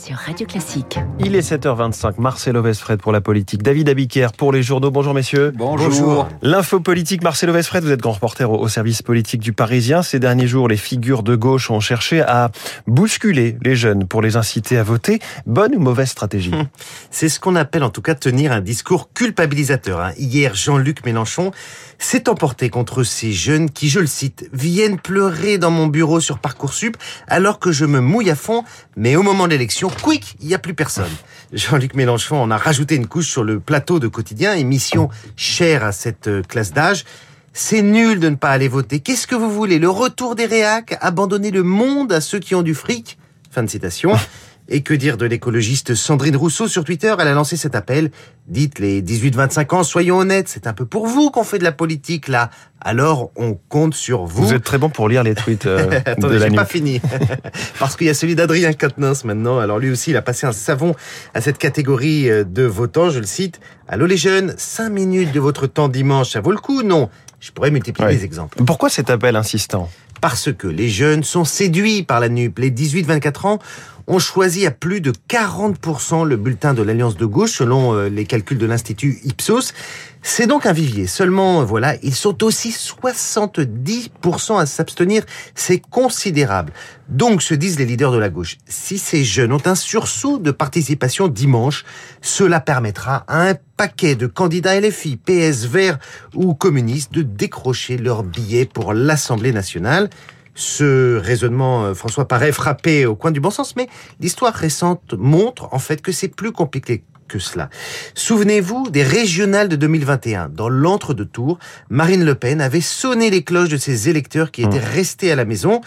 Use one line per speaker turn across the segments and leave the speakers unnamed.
sur Radio Classique.
Il est 7h25, Marcelo Vesfred pour la politique, David Abiker pour les journaux. Bonjour messieurs.
Bonjour.
L'info politique, Marcelo Vesfred, vous êtes grand reporter au service politique du Parisien. Ces derniers jours, les figures de gauche ont cherché à bousculer les jeunes pour les inciter à voter. Bonne ou mauvaise stratégie
C'est ce qu'on appelle en tout cas tenir un discours culpabilisateur. hein. Hier, Jean-Luc Mélenchon s'est emporté contre ces jeunes qui, je le cite, viennent pleurer dans mon bureau sur Parcoursup alors que je me mouille à fond, mais au moment de l'élection, quick, il n'y a plus personne. Jean-Luc Mélenchon en a rajouté une couche sur le plateau de quotidien, émission chère à cette euh, classe d'âge. C'est nul de ne pas aller voter. Qu'est-ce que vous voulez? Le retour des réacs? Abandonner le monde à ceux qui ont du fric? Fin de citation. Et que dire de l'écologiste Sandrine Rousseau sur Twitter? Elle a lancé cet appel. Dites les 18-25 ans, soyons honnêtes, c'est un peu pour vous qu'on fait de la politique là. Alors on compte sur vous.
Vous êtes très bon pour lire les tweets euh, de
Attendez, j'ai pas fini. Parce qu'il y a celui d'Adrien Quatennens maintenant. Alors lui aussi, il a passé un savon à cette catégorie euh, de votants. Je le cite. Allô les jeunes, 5 minutes de votre temps dimanche, ça vaut le coup? Non. Je pourrais multiplier
Ouais.
les exemples.
Pourquoi cet appel insistant?
Parce que les jeunes sont séduits par la NUP. Les 18-24 ans ont choisi à plus de 40% le bulletin de l'Alliance de gauche selon euh, les calculs de l'Institut Ipsos. C'est donc un vivier. Seulement, voilà, ils sont aussi 70% à s'abstenir. C'est considérable. Donc, se disent les leaders de la gauche, si ces jeunes ont un sursaut de participation dimanche, cela permettra à un paquet de candidats LFI, PS, Verts ou communistes de décrocher leur billet pour l'Assemblée nationale. Ce raisonnement, euh, François, paraît frappé au coin du bon sens, mais l'histoire récente montre en fait que c'est plus compliqué que cela. Souvenez-vous des régionales de 2021. Dans l'entre-deux-tours, Marine Le Pen avait sonné les cloches de ses électeurs qui étaient restés à la maison.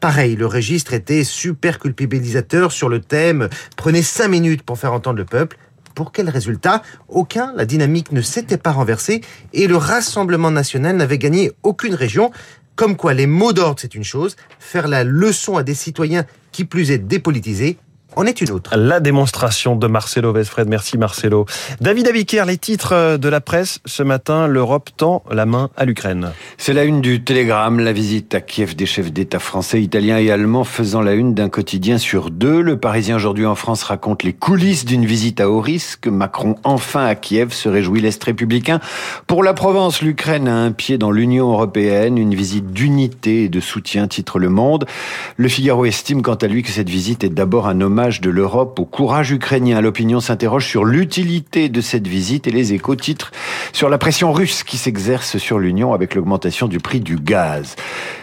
Pareil, le registre était super culpabilisateur sur le thème « Prenez cinq minutes pour faire entendre le peuple ». Pour quel résultat? Aucun, la dynamique ne s'était pas renversée et le Rassemblement national n'avait gagné aucune région. Comme quoi, les mots d'ordre, c'est une chose, faire la leçon à des citoyens qui plus est dépolitisés, en est une autre.
La démonstration de Marcelo Vesfred. Merci Marcelo. David Abiker, les titres de la presse ce matin. L'Europe tend la main à l'Ukraine.
C'est la une du Télégramme, la visite à Kiev des chefs d'État français, italiens et allemands faisant la une d'un quotidien sur deux. Le Parisien aujourd'hui en France raconte les coulisses d'une visite à haut risque. Macron enfin à Kiev se réjouit l'Est républicain. Pour la Provence, l'Ukraine a un pied dans l'Union européenne, une visite d'unité et de soutien, titre Le Monde. Le Figaro estime quant à lui que cette visite est d'abord un hommage de l'Europe au courage ukrainien. L'opinion s'interroge sur l'utilité de cette visite et les échos titrent sur la pression russe qui s'exerce sur l'Union avec l'augmentation du prix du gaz.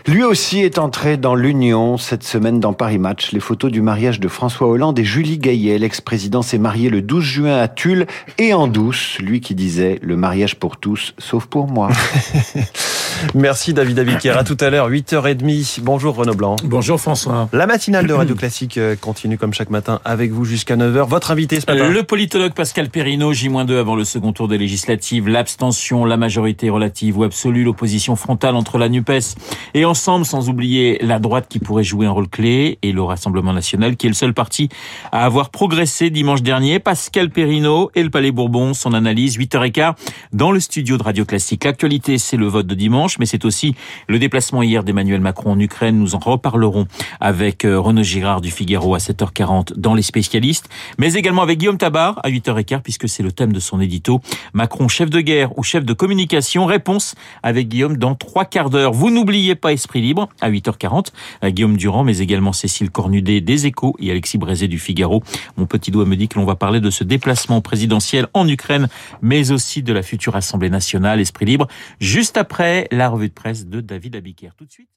Lui aussi est entré dans l'Union cette semaine dans Paris Match. Les photos du mariage de François Hollande et Julie Gaillet. L'ex-président s'est marié le 12 juin à Tulle et en douce. Lui qui disait le mariage pour tous, sauf pour moi.
Merci David Abiker. À tout à l'heure, 8h30. Bonjour Renaud Blanc.
Bonjour François.
La matinale de Radio Classique euh, continue comme chaque matin avec vous jusqu'à 9h. Votre invité
Le politologue Pascal Perrino, J-2 avant le second tour des législatives, l'abstention, la majorité relative ou absolue, l'opposition frontale entre la NUPES et Ensemble, sans oublier la droite qui pourrait jouer un rôle clé et le Rassemblement National qui est le seul parti à avoir progressé dimanche dernier. Pascal Perrino et le Palais Bourbon, son analyse, 8h15 dans le studio de Radio Classique. L'actualité, c'est le vote de dimanche, mais c'est aussi le déplacement hier d'Emmanuel Macron en Ukraine. Nous en reparlerons avec euh, Renaud Girard du Figaro à 7h40 dans Les Spécialistes, mais également avec Guillaume Tabar à 8h15 puisque c'est le thème de son édito. Macron, chef de guerre ou chef de communication? Réponse avec Guillaume dans trois quarts d'heure. Vous n'oubliez pas Esprit Libre à 8h40. Euh, Guillaume Durand, mais également Cécile Cornudet des Échos et Alexis Brézé du Figaro. Mon petit doigt me dit que l'on va parler de ce déplacement présidentiel en Ukraine, mais aussi de la future Assemblée nationale Esprit Libre, juste après la revue de presse de David Abiker. Tout de suite.